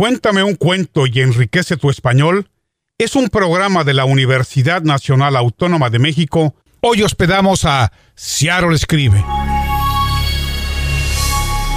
Cuéntame un cuento y enriquece tu español es un programa de la Universidad Nacional Autónoma de México. Hoy hospedamos a Seattle Escribe.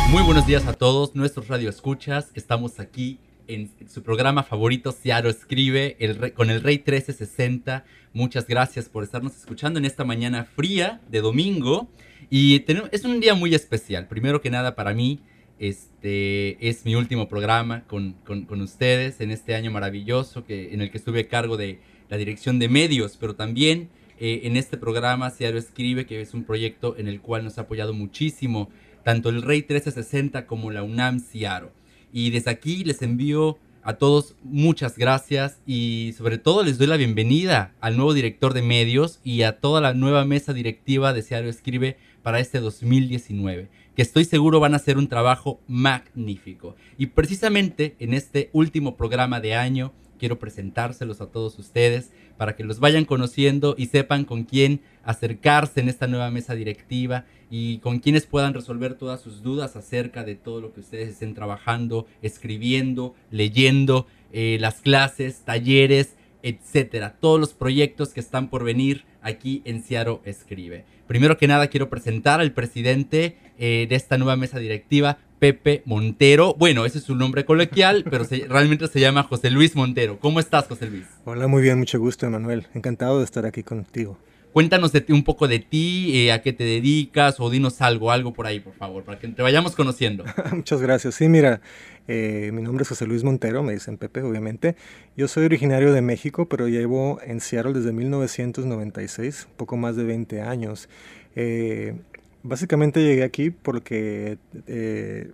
Muy buenos días a todos nuestros radioescuchas. Estamos aquí en su programa favorito, Seattle Escribe, con el Rey 1360. Muchas gracias por estarnos escuchando en esta mañana fría de domingo. Y es un día muy especial. Primero que nada, para mí, este es mi último programa con, ustedes en este año maravilloso que, en el que estuve a cargo de la dirección de medios, pero también eh, en este programa Ciaro Escribe, que es un proyecto en el cual nos ha apoyado muchísimo tanto el Rey 1360 como la UNAM Ciaro. Y desde aquí les envío a todos muchas gracias y sobre todo les doy la bienvenida al nuevo director de medios y a toda la nueva mesa directiva de Ciaro Escribe para este 2019 que estoy seguro van a hacer un trabajo magnífico. Y precisamente en este último programa de año quiero presentárselos a todos ustedes para que los vayan conociendo y sepan con quién acercarse en esta nueva mesa directiva y con quienes puedan resolver todas sus dudas acerca de todo lo que ustedes estén trabajando, escribiendo, leyendo, eh, las clases, talleres, etcétera. Todos los proyectos que están por venir aquí en Ciaro Escribe. Primero que nada quiero presentar al presidente eh, de esta nueva mesa directiva, Pepe Montero. Bueno, ese es su nombre coloquial, pero realmente se llama José Luis Montero. ¿Cómo estás, José Luis? Hola, muy bien, mucho gusto, Emanuel. Encantado de estar aquí contigo. Cuéntanos de ti, un poco de ti, eh, a qué te dedicas o dinos algo, algo por ahí, por favor, para que te vayamos conociendo. Muchas gracias. Sí, mira, eh, mi nombre es José Luis Montero, me dicen Pepe, obviamente. Yo soy originario de México, pero llevo en Seattle desde 1996, un poco más de 20 años. Eh, básicamente llegué aquí porque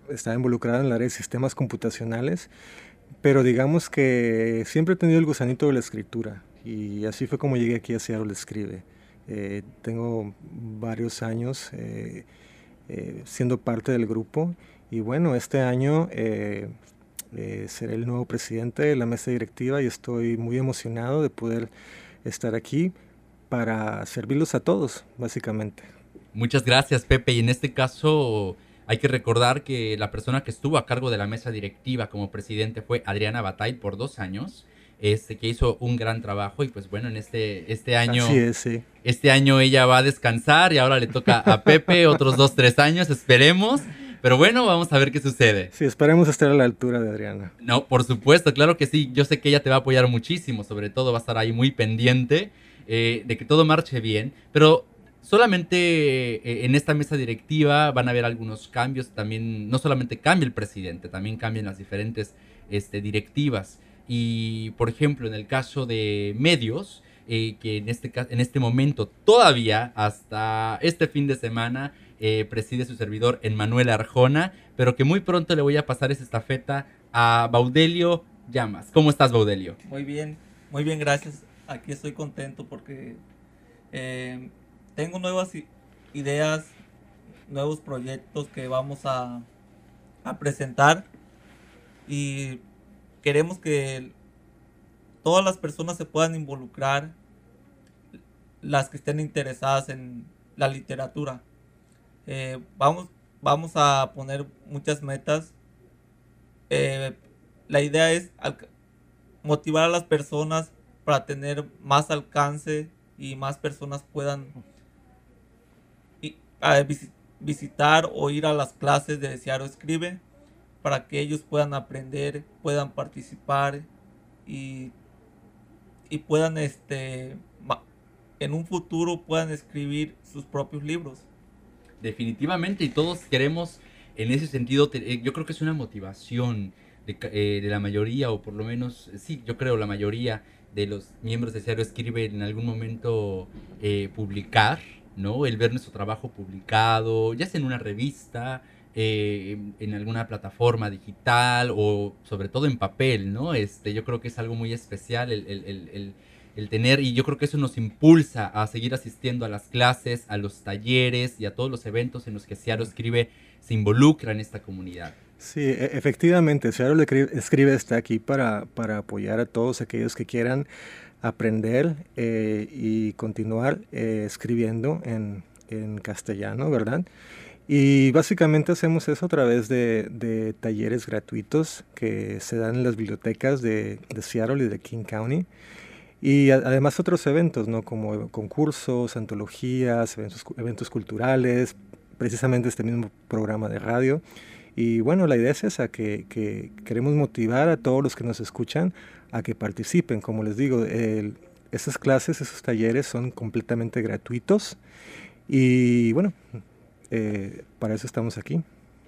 estaba involucrado en la área de sistemas computacionales, pero digamos que siempre he tenido el gusanito de la escritura y así fue como llegué aquí a Seattle Escribe. Eh, tengo varios años eh, eh, siendo parte del grupo y bueno, este año seré el nuevo presidente de la mesa directiva y estoy muy emocionado de poder estar aquí para servirlos a todos, básicamente. Muchas gracias, Pepe. Y en este caso hay que recordar que la persona que estuvo a cargo de la mesa directiva como presidente fue Adriana Batay por dos años este, que hizo un gran trabajo y pues bueno, en este, este año... Este año ella va a descansar y ahora le toca a Pepe otros dos, tres años, esperemos. Pero bueno, vamos a ver qué sucede. Sí, esperemos estar a la altura de Adriana. No, por supuesto, claro que sí. Yo sé que ella te va a apoyar muchísimo, sobre todo va a estar ahí muy pendiente eh, de que todo marche bien. Pero solamente eh, en esta mesa directiva van a haber algunos cambios. También, no solamente cambia el presidente, también cambian las diferentes este, directivas. Y, por ejemplo, en el caso de medios, eh, que en este, en este momento todavía, hasta este fin de semana, eh, preside su servidor Manuel Arjona, pero que muy pronto le voy a pasar esa estafeta a Baudelio Llamas. ¿Cómo estás, Baudelio? Muy bien, muy bien, gracias. Aquí estoy contento porque eh, tengo nuevas ideas, nuevos proyectos que vamos a presentar y queremos que todas las personas se puedan involucrar, las que estén interesadas en la literatura. Eh, vamos, vamos a poner muchas metas. Eh, la idea es motivar a las personas para tener más alcance y más personas puedan visitar o ir a las clases de Ciaro Escribe para que ellos puedan aprender, puedan participar y, y puedan este en un futuro puedan escribir sus propios libros. Definitivamente, y todos queremos en ese sentido, eh, yo creo que es una motivación de, eh, de, la mayoría, o por lo menos, sí, yo creo la mayoría de los miembros de Diario Escribe en algún momento eh, publicar, ¿no? El ver nuestro trabajo publicado, ya sea en una revista, eh, en alguna plataforma digital o sobre todo en papel, ¿no? Este, yo creo que es algo muy especial el, tener y yo creo que eso nos impulsa a seguir asistiendo a las clases, a los talleres y a todos los eventos en los que Searo Escribe se involucra en esta comunidad. Sí, e, efectivamente, Searo Escribe está aquí para, para apoyar a todos aquellos que quieran aprender eh, y continuar eh, escribiendo en, en castellano, ¿verdad? Y básicamente hacemos eso a través de, talleres gratuitos que se dan en las bibliotecas de, Seattle y de King County. Y además otros eventos, ¿no? como concursos, antologías, eventos, culturales, precisamente este mismo programa de radio. Y bueno, la idea es esa, que, que, queremos motivar a todos los que nos escuchan a que participen. Como les digo, esas clases, esos talleres son completamente gratuitos. Y bueno, eh, para eso estamos aquí.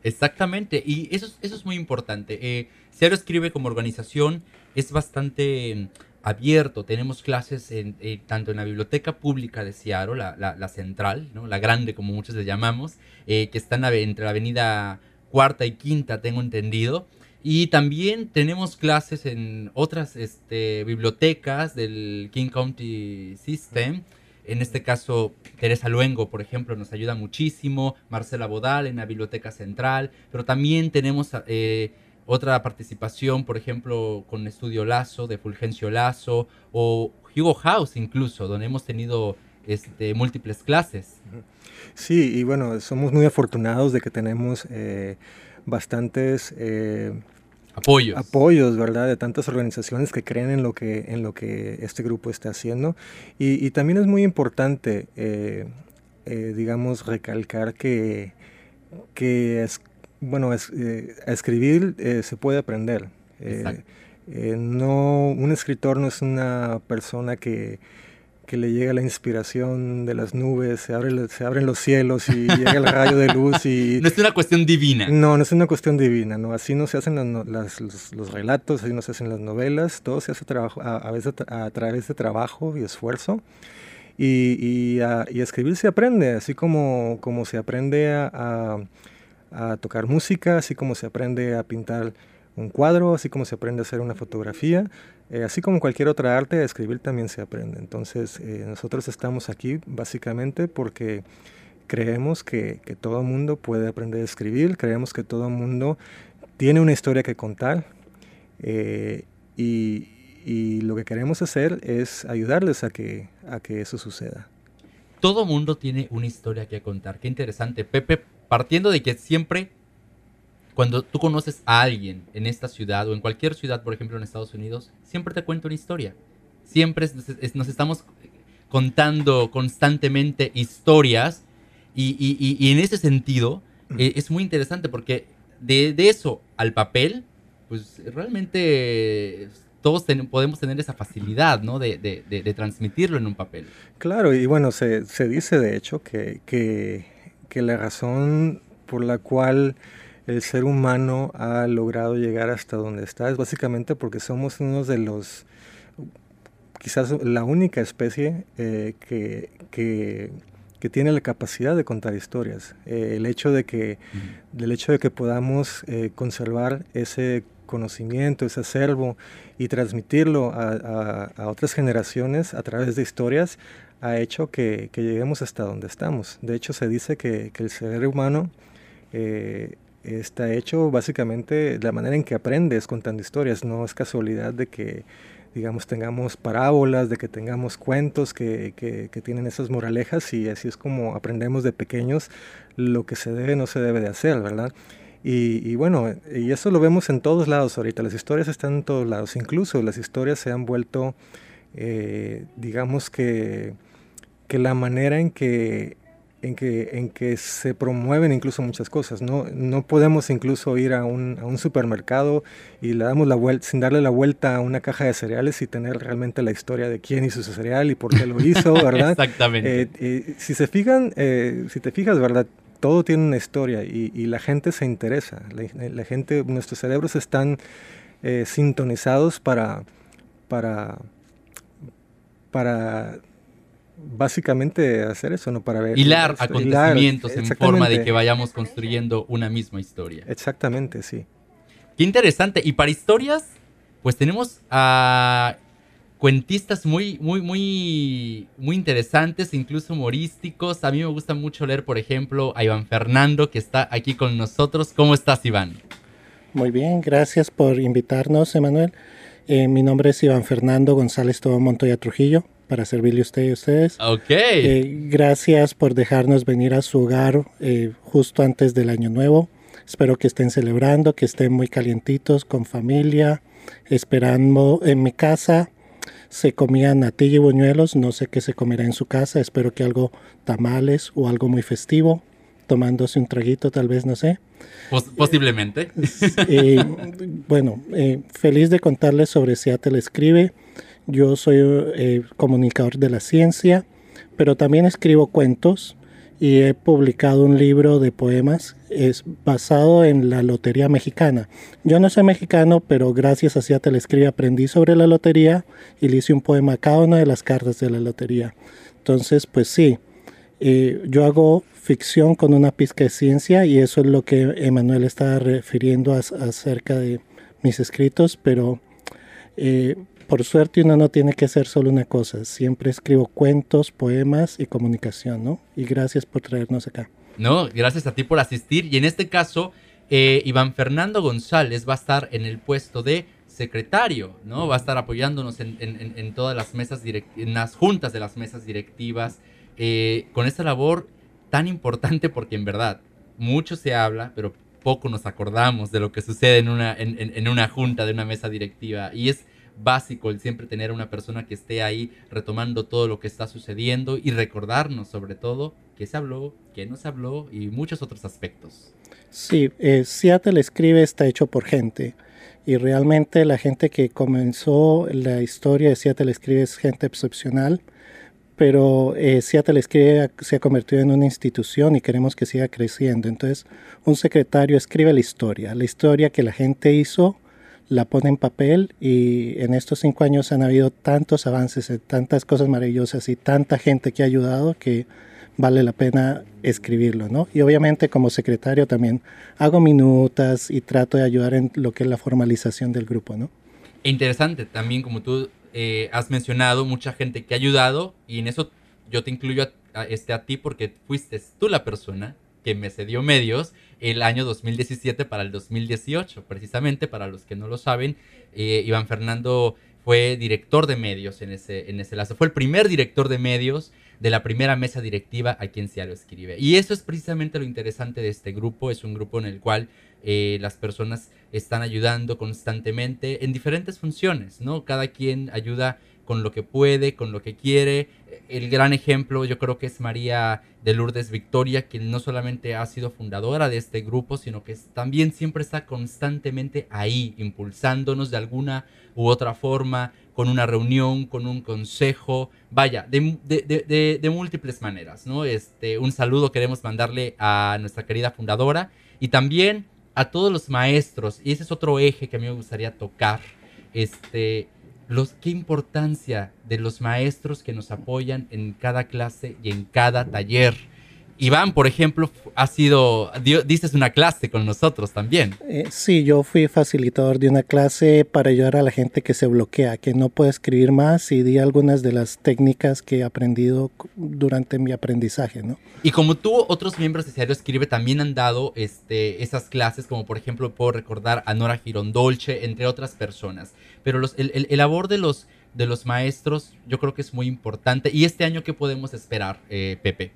Exactamente, y eso, eso es muy importante. Eh, Seattle Escribe como organización es bastante abierto. Tenemos clases en, eh, tanto en la biblioteca pública de Seattle, la, la, central, ¿no? la grande como muchos le llamamos, eh, que está entre la avenida cuarta y quinta, tengo entendido. Y también tenemos clases en otras este, bibliotecas del King County System. En este caso, Teresa Luengo, por ejemplo, nos ayuda muchísimo, Marcela Bodal en la Biblioteca Central, pero también tenemos eh, otra participación, por ejemplo, con Estudio Lazo, de Fulgencio Lazo, o Hugo House incluso, donde hemos tenido este, múltiples clases. Sí, y bueno, somos muy afortunados de que tenemos eh, bastantes... Eh, apoyos. apoyos, ¿verdad? De tantas organizaciones que creen en lo que, en lo que este grupo está haciendo. Y, también es muy importante, eh, eh, digamos, recalcar que, que es, bueno, es, eh, a escribir se puede aprender. no, un escritor no es una persona que que le llega la inspiración de las nubes, se, abre, se abren los cielos y llega el rayo de luz y... No es una cuestión divina. No, no es una cuestión divina, ¿no? Así no se hacen las, los, relatos, así no se hacen las novelas, todo se hace trabajo, a, veces a, través de trabajo y esfuerzo. Y, y, a, y, escribir se aprende, así como, como se aprende a, a tocar música, así como se aprende a pintar un cuadro, así como se aprende a hacer una fotografía, eh, así como cualquier otra arte, a escribir también se aprende. Entonces, eh, nosotros estamos aquí básicamente porque creemos que, que todo mundo puede aprender a escribir, creemos que todo mundo tiene una historia que contar eh, y, y, lo que queremos hacer es ayudarles a que, a que eso suceda. Todo mundo tiene una historia que contar. Qué interesante. Pepe, partiendo de que siempre cuando tú conoces a alguien en esta ciudad o en cualquier ciudad, por ejemplo en Estados Unidos, siempre te cuenta una historia. Siempre nos estamos contando constantemente historias y, en ese sentido eh, es muy interesante porque de, eso al papel, pues realmente todos podemos tener esa facilidad, ¿no? De, transmitirlo en un papel. Claro, y bueno, se, dice de hecho que, que la razón por la cual el ser humano ha logrado llegar hasta donde está es básicamente porque somos uno de los, quizás la única especie eh, que, que, tiene la capacidad de contar historias. Eh, el hecho de que, del hecho de que podamos eh, conservar ese conocimiento, ese acervo y transmitirlo a, otras generaciones a través de historias ha hecho que, lleguemos hasta donde estamos. De hecho, se dice que, el ser humano está hecho básicamente la manera en que aprendes contando historias. No es casualidad de que, digamos, tengamos parábolas, de que tengamos cuentos que, que, tienen esas moralejas y así es como aprendemos de pequeños lo que se debe no se debe de hacer, ¿verdad? Y, bueno, y eso lo vemos en todos lados ahorita. Las historias están en todos lados. Incluso las historias se han vuelto, eh, digamos que, que la manera en que en que, en que se promueven incluso muchas cosas. No, no podemos incluso ir a un, a un supermercado y le damos la vuelta, sin darle la vuelta a una caja de cereales y tener realmente la historia de quién hizo ese cereal y por qué lo hizo, ¿verdad? Exactamente. Eh, si se fijan, eh, si te fijas, ¿verdad? Todo tiene una historia y, y la gente se interesa. La, la, gente, nuestros cerebros están eh, sintonizados para, para, para básicamente hacer eso, ¿no? Para ver. Hilar acontecimientos en forma de que vayamos construyendo una misma historia. Exactamente, sí. Qué interesante. Y para historias, pues tenemos a cuentistas muy, muy, muy, muy interesantes, incluso humorísticos. A mí me gusta mucho leer, por ejemplo, a Iván Fernando, que está aquí con nosotros. ¿Cómo estás, Iván? Muy bien, gracias por invitarnos, Emanuel. Eh, mi nombre es Iván Fernando González Tobón Montoya Trujillo. Para servirle a usted y a ustedes. Ok. Eh, gracias por dejarnos venir a su hogar eh, justo antes del año nuevo. Espero que estén celebrando, que estén muy calientitos con familia, esperando en mi casa. Se comían natilla y buñuelos, no sé qué se comerá en su casa, espero que algo tamales o algo muy festivo, tomándose un traguito tal vez, no sé. Pos posiblemente. Eh, bueno, eh, feliz de contarles sobre Seattle Escribe. Yo soy eh, comunicador de la ciencia, pero también escribo cuentos y he publicado un libro de poemas es basado en la lotería mexicana. Yo no soy mexicano, pero gracias a Seattle Escribe aprendí sobre la lotería y le hice un poema a cada una de las cartas de la lotería. Entonces, pues sí, eh, yo hago ficción con una pizca de ciencia y eso es lo que Emanuel estaba refiriendo a, acerca de mis escritos, pero eh, por suerte uno no tiene que hacer solo una cosa. Siempre escribo cuentos, poemas y comunicación, ¿no? Y gracias por traernos acá. No, gracias a ti por asistir. Y en este caso, eh, Iván Fernando González va a estar en el puesto de secretario, ¿no? Va a estar apoyándonos en todas las mesas, en las juntas de las mesas directivas, eh, con esta labor tan importante porque en verdad mucho se habla, pero poco nos acordamos de lo que sucede en una, en, en una junta, de una mesa directiva. Y es básico el siempre tener una persona que esté ahí retomando todo lo que está sucediendo y recordarnos sobre todo qué se habló, qué no se habló y muchos otros aspectos. Sí, eh, Seattle Escribe está hecho por gente y realmente la gente que comenzó la historia de Seattle Escribe es gente excepcional, pero eh, Seattle Escribe se ha convertido en una institución y queremos que siga creciendo. Entonces, un secretario escribe la historia, la historia que la gente hizo la pone en papel y en estos cinco años han habido tantos avances, eh, tantas cosas maravillosas y tanta gente que ha ayudado que vale la pena escribirlo, ¿no? Y obviamente como secretario también hago minutas y trato de ayudar en lo que es la formalización del grupo, ¿no? Interesante, también como tú eh, has mencionado, mucha gente que ha ayudado y en eso yo te incluyo a, este, a ti porque fuiste tú la persona que me cedió medios el año 2017 para el 2018. Precisamente, para los que no lo saben, eh, Iván Fernando fue director de medios en ese, en ese lazo. Fue el primer director de medios de la primera mesa directiva a quien se lo escribe. Y eso es precisamente lo interesante de este grupo. Es un grupo en el cual eh, las personas están ayudando constantemente en diferentes funciones, ¿no? Cada quien ayuda con lo que puede, con lo que quiere. El gran ejemplo yo creo que es María de Lourdes Victoria, quien no solamente ha sido fundadora de este grupo, sino que también siempre está constantemente ahí, impulsándonos de alguna u otra forma, con una reunión, con un consejo, vaya, de, de, de, de, múltiples maneras, ¿no? Este, un saludo queremos mandarle a nuestra querida fundadora y también a todos los maestros, y ese es otro eje que a mí me gustaría tocar, este, los, qué importancia de los maestros que nos apoyan en cada clase y en cada taller. Iván, por ejemplo, ha sido, dices una clase con nosotros también. Eh, sí, yo fui facilitador de una clase para ayudar a la gente que se bloquea, que no puede escribir más y di algunas de las técnicas que he aprendido durante mi aprendizaje, ¿no? Y como tú, otros miembros de Diario Escribe también han dado este, esas clases, como por ejemplo puedo recordar a Nora Girondolce, entre otras personas. Pero los, el, el, el labor de los, de los maestros yo creo que es muy importante. ¿Y este año qué podemos esperar, eh, Pepe?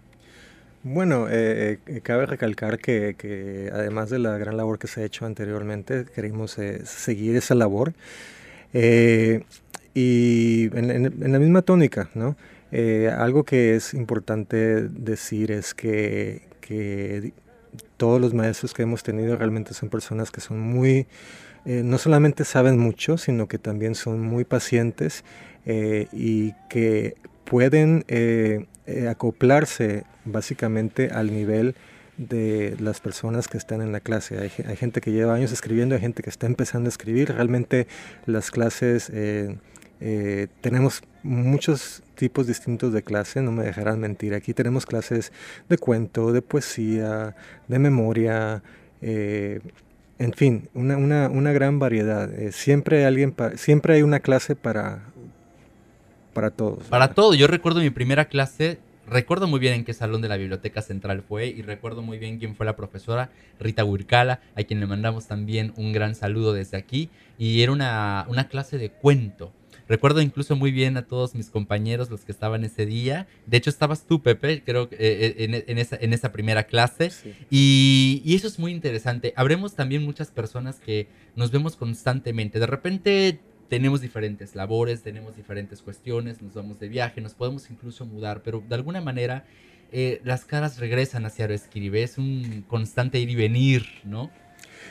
Bueno, eh, eh, cabe recalcar que, que, además de la gran labor que se ha hecho anteriormente, queremos seguir esa labor. Y en, en, en, la misma tónica, ¿no? algo que es importante decir es que, que, todos los maestros que hemos tenido realmente son personas que son muy, no solamente saben mucho, sino que también son muy pacientes y que pueden eh, eh, acoplarse básicamente al nivel de las personas que están en la clase. Hay, gente que lleva años escribiendo, hay gente que está empezando a escribir. Realmente las clases, eh, eh, tenemos muchos tipos distintos de clase, no me dejarán mentir. Aquí tenemos clases de cuento, de poesía, de memoria. Eh, en fin, una, una, una gran variedad. siempre, hay alguien siempre hay una clase para, para todos. Para todo. Yo recuerdo mi primera clase, recuerdo muy bien en qué salón de la Biblioteca Central fue y recuerdo muy bien quién fue la profesora, Rita Huircala, a quien le mandamos también un gran saludo desde aquí. Y era una, una clase de cuento. Recuerdo incluso muy bien a todos mis compañeros, los que estaban ese día. De hecho, estabas tú, Pepe, creo, eh, en, esa, en, esa, primera clase. Y, y, eso es muy interesante. Habremos también muchas personas que nos vemos constantemente. De repente tenemos diferentes labores, tenemos diferentes cuestiones, nos vamos de viaje, nos podemos incluso mudar, pero de alguna manera eh, las caras regresan hacia Escribe, es un constante ir y venir, ¿no?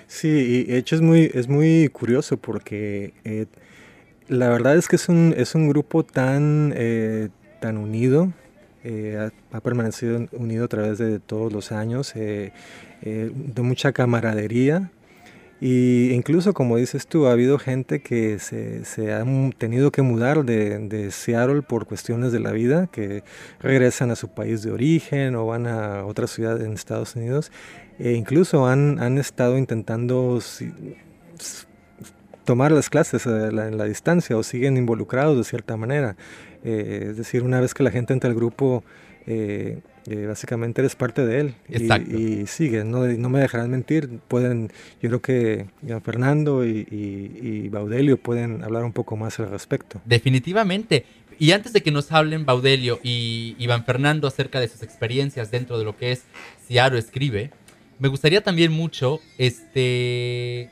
Sí, y de hecho es muy, es muy curioso porque eh, la verdad es que es un, es un grupo tan, eh, tan unido, ha, permanecido unido a través de todos los años, de mucha camaradería, y incluso, como dices tú, ha habido gente que se, se ha tenido que mudar de, de, Seattle por cuestiones de la vida, que regresan a su país de origen o van a otra ciudad en Estados Unidos. E incluso han, han estado intentando tomar las clases en la, distancia o siguen involucrados de cierta manera. Eh, es decir, una vez que la gente entra al grupo, eh, eh, básicamente eres parte de él. Y, sigue, no, no, me dejarán mentir. Pueden, yo creo que Fernando y, y, Baudelio pueden hablar un poco más al respecto. Definitivamente. Y antes de que nos hablen Baudelio y Iván Fernando acerca de sus experiencias dentro de lo que es Ciaro Escribe, me gustaría también mucho este,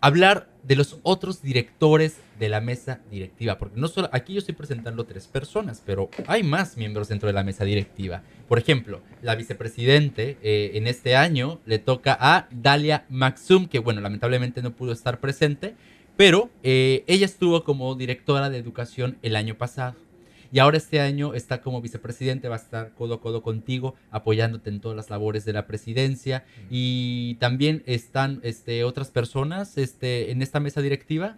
hablar de los otros directores de la mesa directiva, porque no solo aquí yo estoy presentando tres personas, pero hay más miembros dentro de la mesa directiva. Por ejemplo, la vicepresidente eh, en este año le toca a Dalia Maxum, que bueno, lamentablemente no pudo estar presente, pero eh, ella estuvo como directora de educación el año pasado. Y ahora este año está como vicepresidente, va a estar codo a codo contigo, apoyándote en todas las labores de la presidencia. Y también están este, otras personas este, en esta mesa directiva.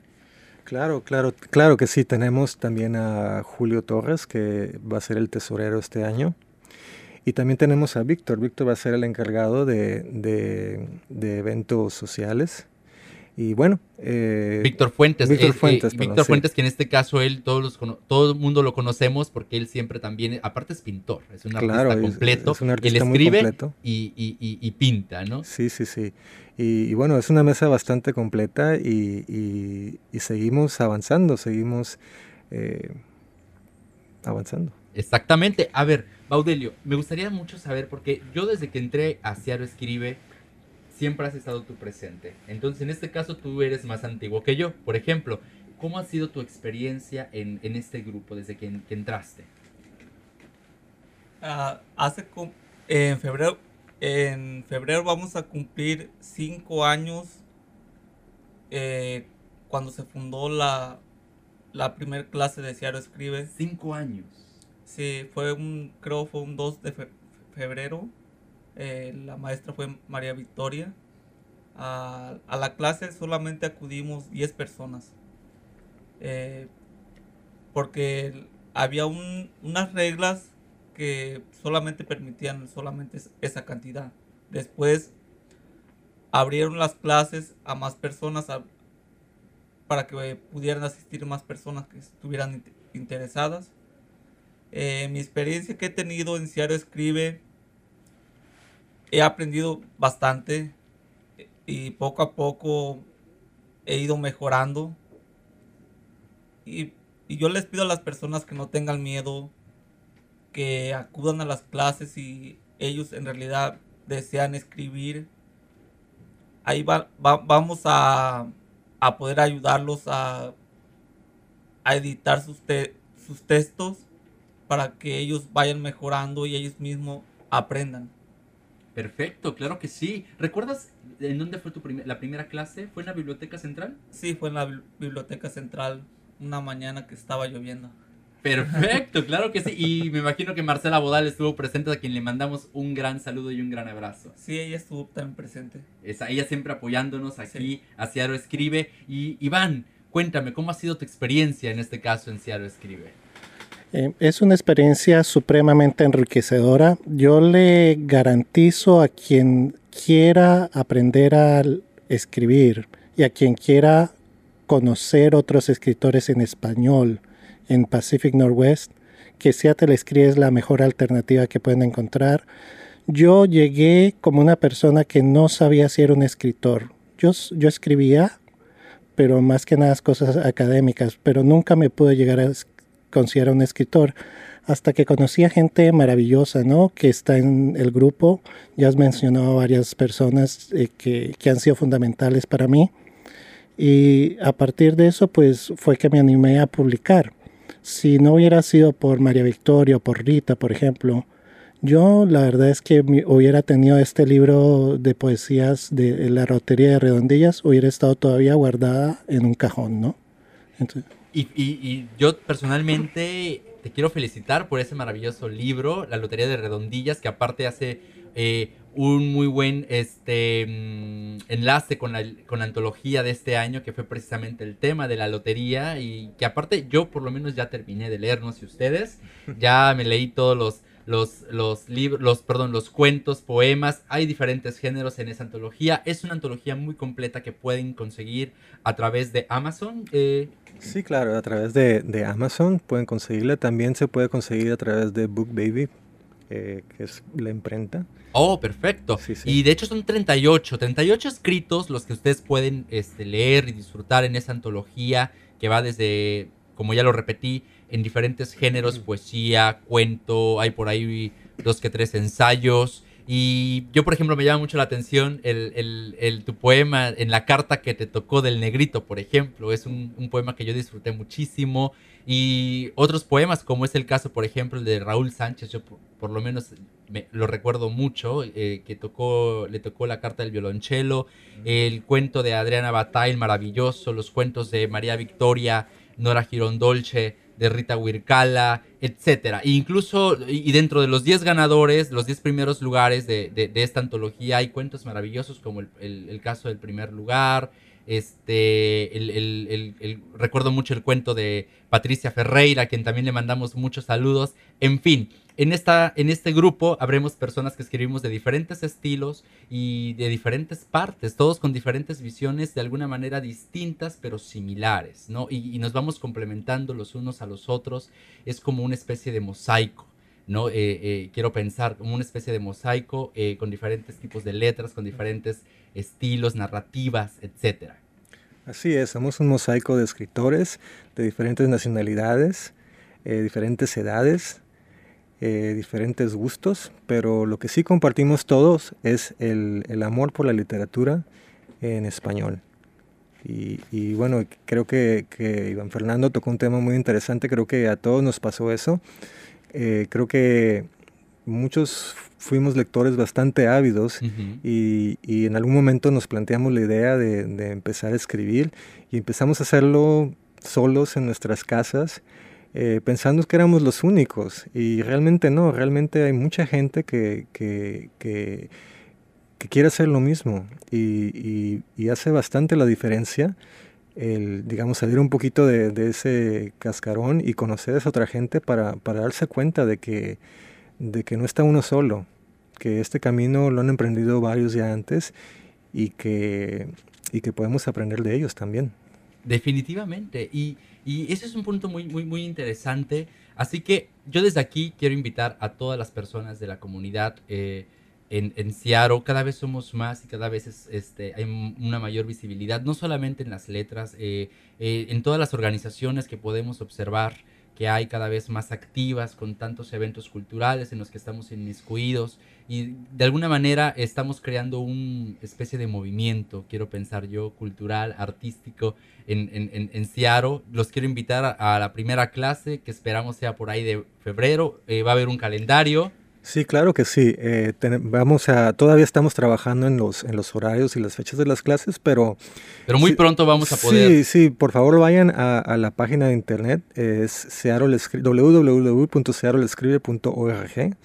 Claro, claro, claro que sí. Tenemos también a Julio Torres, que va a ser el tesorero este año. Y también tenemos a Víctor. Víctor va a ser el encargado de, de eventos sociales. Y bueno. Eh, Víctor Fuentes. Víctor eh, Fuentes, eh, Víctor Fuentes, que en este caso él, todos los, todo el mundo lo conocemos porque él siempre también, aparte es pintor, es un artista completo. Es, un artista él escribe y, y, y, pinta, ¿no? Sí, sí, sí. Y, bueno, es una mesa bastante completa y, seguimos avanzando, seguimos avanzando. Exactamente. A ver, Baudelio, me gustaría mucho saber, porque yo desde que entré a Ciaro Escribe, siempre has estado tú presente. Entonces, en este caso, tú eres más antiguo que yo. Por ejemplo, ¿cómo ha sido tu experiencia en, este grupo desde que, entraste? Ah, hace en febrero, en febrero vamos a cumplir cinco años eh, cuando se fundó la, la primera clase de Ciaro Escribe. Cinco años. Sí, fue un, creo fue un 2 de febrero eh, la maestra fue María Victoria. A, la clase solamente acudimos 10 personas. Eh, porque había unas reglas que solamente permitían solamente esa cantidad. Después abrieron las clases a más personas para que pudieran asistir más personas que estuvieran interesadas. Eh, mi experiencia que he tenido en Ciaro Escribe he aprendido bastante y poco a poco he ido mejorando. Y, yo les pido a las personas que no tengan miedo, que acudan a las clases y ellos en realidad desean escribir. Ahí va, vamos a, poder ayudarlos a, editar sus textos para que ellos vayan mejorando y ellos mismos aprendan. Perfecto, claro que sí. ¿Recuerdas en dónde fue tu la primera clase? ¿Fue en la biblioteca central? Sí, fue en la biblioteca central, una mañana que estaba lloviendo. Perfecto, claro que sí. Y me imagino que Marcela Bodal estuvo presente, a quien le mandamos un gran saludo y un gran abrazo. Sí, ella estuvo también presente. ella siempre apoyándonos aquí a Ciaro Escribe. Y Iván, cuéntame, ¿cómo ha sido tu experiencia en este caso en Ciaro Escribe? Eh, es una experiencia supremamente enriquecedora. Yo le garantizo a quien quiera aprender a escribir y a quien quiera conocer otros escritores en español en Pacific Northwest, que Seattle Escribe es la mejor alternativa que pueden encontrar. Yo llegué como una persona que no sabía si era un escritor. Yo, yo escribía, pero más que nada cosas académicas, pero nunca me pude llegar a considerar un escritor hasta que conocí a gente maravillosa, ¿no? Que está en el grupo. Ya has mencionado varias personas eh, que, que, han sido fundamentales para mí. Y a partir de eso, pues fue que me animé a publicar. Si no hubiera sido por María Victoria o por Rita, por ejemplo, yo la verdad es que hubiera tenido este libro de poesías de la rotería de redondillas, hubiera estado todavía guardada en un cajón, ¿no? Y, yo personalmente te quiero felicitar por ese maravilloso libro, La Lotería de Redondillas, que aparte hace eh, un muy buen este, mm, enlace con la, con la antología de este año, que fue precisamente el tema de la lotería, y que aparte yo por lo menos ya terminé de leer, no sé ustedes, ya me leí todos los los, los libros, los, perdón, los cuentos, poemas, hay diferentes géneros en esa antología. Es una antología muy completa que pueden conseguir a través de Amazon. Eh. Sí, claro, a través de, de, Amazon pueden conseguirla. También se puede conseguir a través de Book Baby, eh, que es la imprenta. Oh, perfecto. Y de hecho son 38, 38 escritos los que ustedes pueden este, leer y disfrutar en esa antología que va desde, como ya lo repetí, en diferentes géneros, poesía, cuento, hay por ahí dos que tres ensayos. Y yo, por ejemplo, me llama mucho la atención el, tu poema en la carta que te tocó del negrito, por ejemplo. Es un, poema que yo disfruté muchísimo. Y otros poemas, como es el caso, por ejemplo, el de Raúl Sánchez, yo por, lo menos me, lo recuerdo mucho, eh, que tocó, le tocó la carta del violonchelo, el cuento de Adriana Bataille, maravilloso, los cuentos de María Victoria, Nora Girondolce, de Rita Wirkala, etcétera. E incluso, y dentro de los 10 ganadores, los 10 primeros lugares de, esta antología, hay cuentos maravillosos como el, caso del primer lugar. Este, el, recuerdo mucho el cuento de Patricia Ferreira, a quien también le mandamos muchos saludos. En fin, en, esta, en este grupo habremos personas que escribimos de diferentes estilos y de diferentes partes, todos con diferentes visiones de alguna manera distintas pero similares, ¿no? Y, nos vamos complementando los unos a los otros. Es como una especie de mosaico. ¿no? Eh, eh, quiero pensar como una especie de mosaico eh, con diferentes tipos de letras, con diferentes estilos, narrativas, etc. Así es, somos un mosaico de escritores de diferentes nacionalidades, diferentes edades, eh, diferentes gustos, pero lo que sí compartimos todos es el, el amor por la literatura en español. Y, y bueno, creo que, que, Iván Fernando tocó un tema muy interesante, creo que a todos nos pasó eso. Eh, creo que muchos fuimos lectores bastante ávidos y, y, en algún momento nos planteamos la idea de, de empezar a escribir y empezamos a hacerlo solos en nuestras casas eh, pensando que éramos los únicos y realmente no, realmente hay mucha gente que, que, que, quiere hacer lo mismo y, hace bastante la diferencia el, digamos, salir un poquito de, de, ese cascarón y conocer a esa otra gente para, para darse cuenta de que, de que no está uno solo, que este camino lo han emprendido varios ya antes y que, y que podemos aprender de ellos también. Definitivamente. Y y ese es un punto muy, muy, muy interesante. Así que yo desde aquí quiero invitar a todas las personas de la comunidad eh, en, en Seattle. Cada vez somos más y cada vez es, este, hay una mayor visibilidad, no solamente en las letras, eh, eh, en todas las organizaciones que podemos observar que hay cada vez más activas con tantos eventos culturales en los que estamos inmiscuidos y de alguna manera estamos creando una especie de movimiento, quiero pensar yo, cultural, artístico en, en, en, Seattle. Los quiero invitar a, la primera clase que esperamos sea por ahí de febrero. Eh, va a haber un calendario. Sí, claro que sí. Eh, vamos a, todavía estamos trabajando en los, en los horarios y las fechas de las clases, pero... Pero muy pronto vamos a poder... Sí, sí, por favor vayan a, la página de internet, es www.seattlescribe.org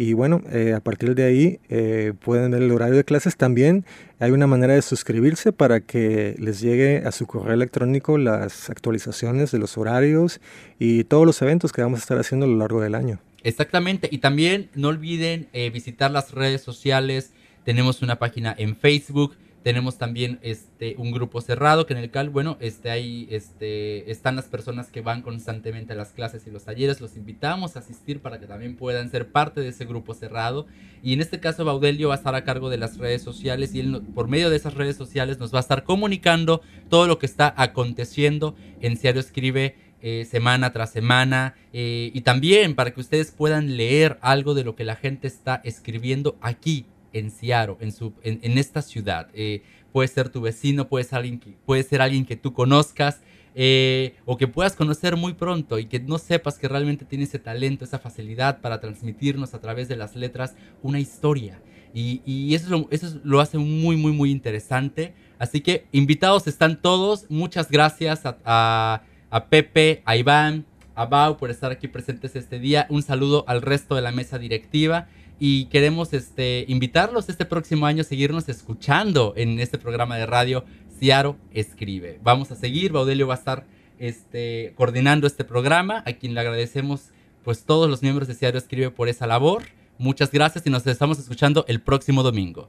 y bueno, eh, a partir de ahí eh, pueden ver el horario de clases. También hay una manera de suscribirse para que les llegue a su correo electrónico las actualizaciones de los horarios y todos los eventos que vamos a estar haciendo a lo largo del año. Exactamente, y también no olviden eh, visitar las redes sociales. Tenemos una página en Facebook, Tenemos también este, un grupo cerrado que en el cual, bueno, este, ahí este, están las personas que van constantemente a las clases y los talleres. Los invitamos a asistir para que también puedan ser parte de ese grupo cerrado. Y en este caso, Baudelio va a estar a cargo de las redes sociales y él, por medio de esas redes sociales nos va a estar comunicando todo lo que está aconteciendo en Ciario Escribe eh, semana tras semana eh, y también para que ustedes puedan leer algo de lo que la gente está escribiendo aquí en Seattle, en, su, en, esta ciudad. Eh, puede ser tu vecino, puede ser alguien que, puede ser alguien que tú conozcas eh, o que puedas conocer muy pronto y que no sepas que realmente tiene ese talento, esa facilidad para transmitirnos a través de las letras una historia. Y, y eso, lo, eso lo hace muy, muy, muy interesante. Así que invitados están todos. Muchas gracias a, a Pepe, a Iván, a Bau por estar aquí presentes este día. Un saludo al resto de la mesa directiva y queremos este, invitarlos este próximo año a seguirnos escuchando en este programa de radio Ciaro Escribe. Vamos a seguir, Baudelio va a estar este, coordinando este programa, a quien le agradecemos pues todos los miembros de Ciaro Escribe por esa labor. Muchas gracias y nos estamos escuchando el próximo domingo.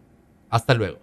Hasta luego.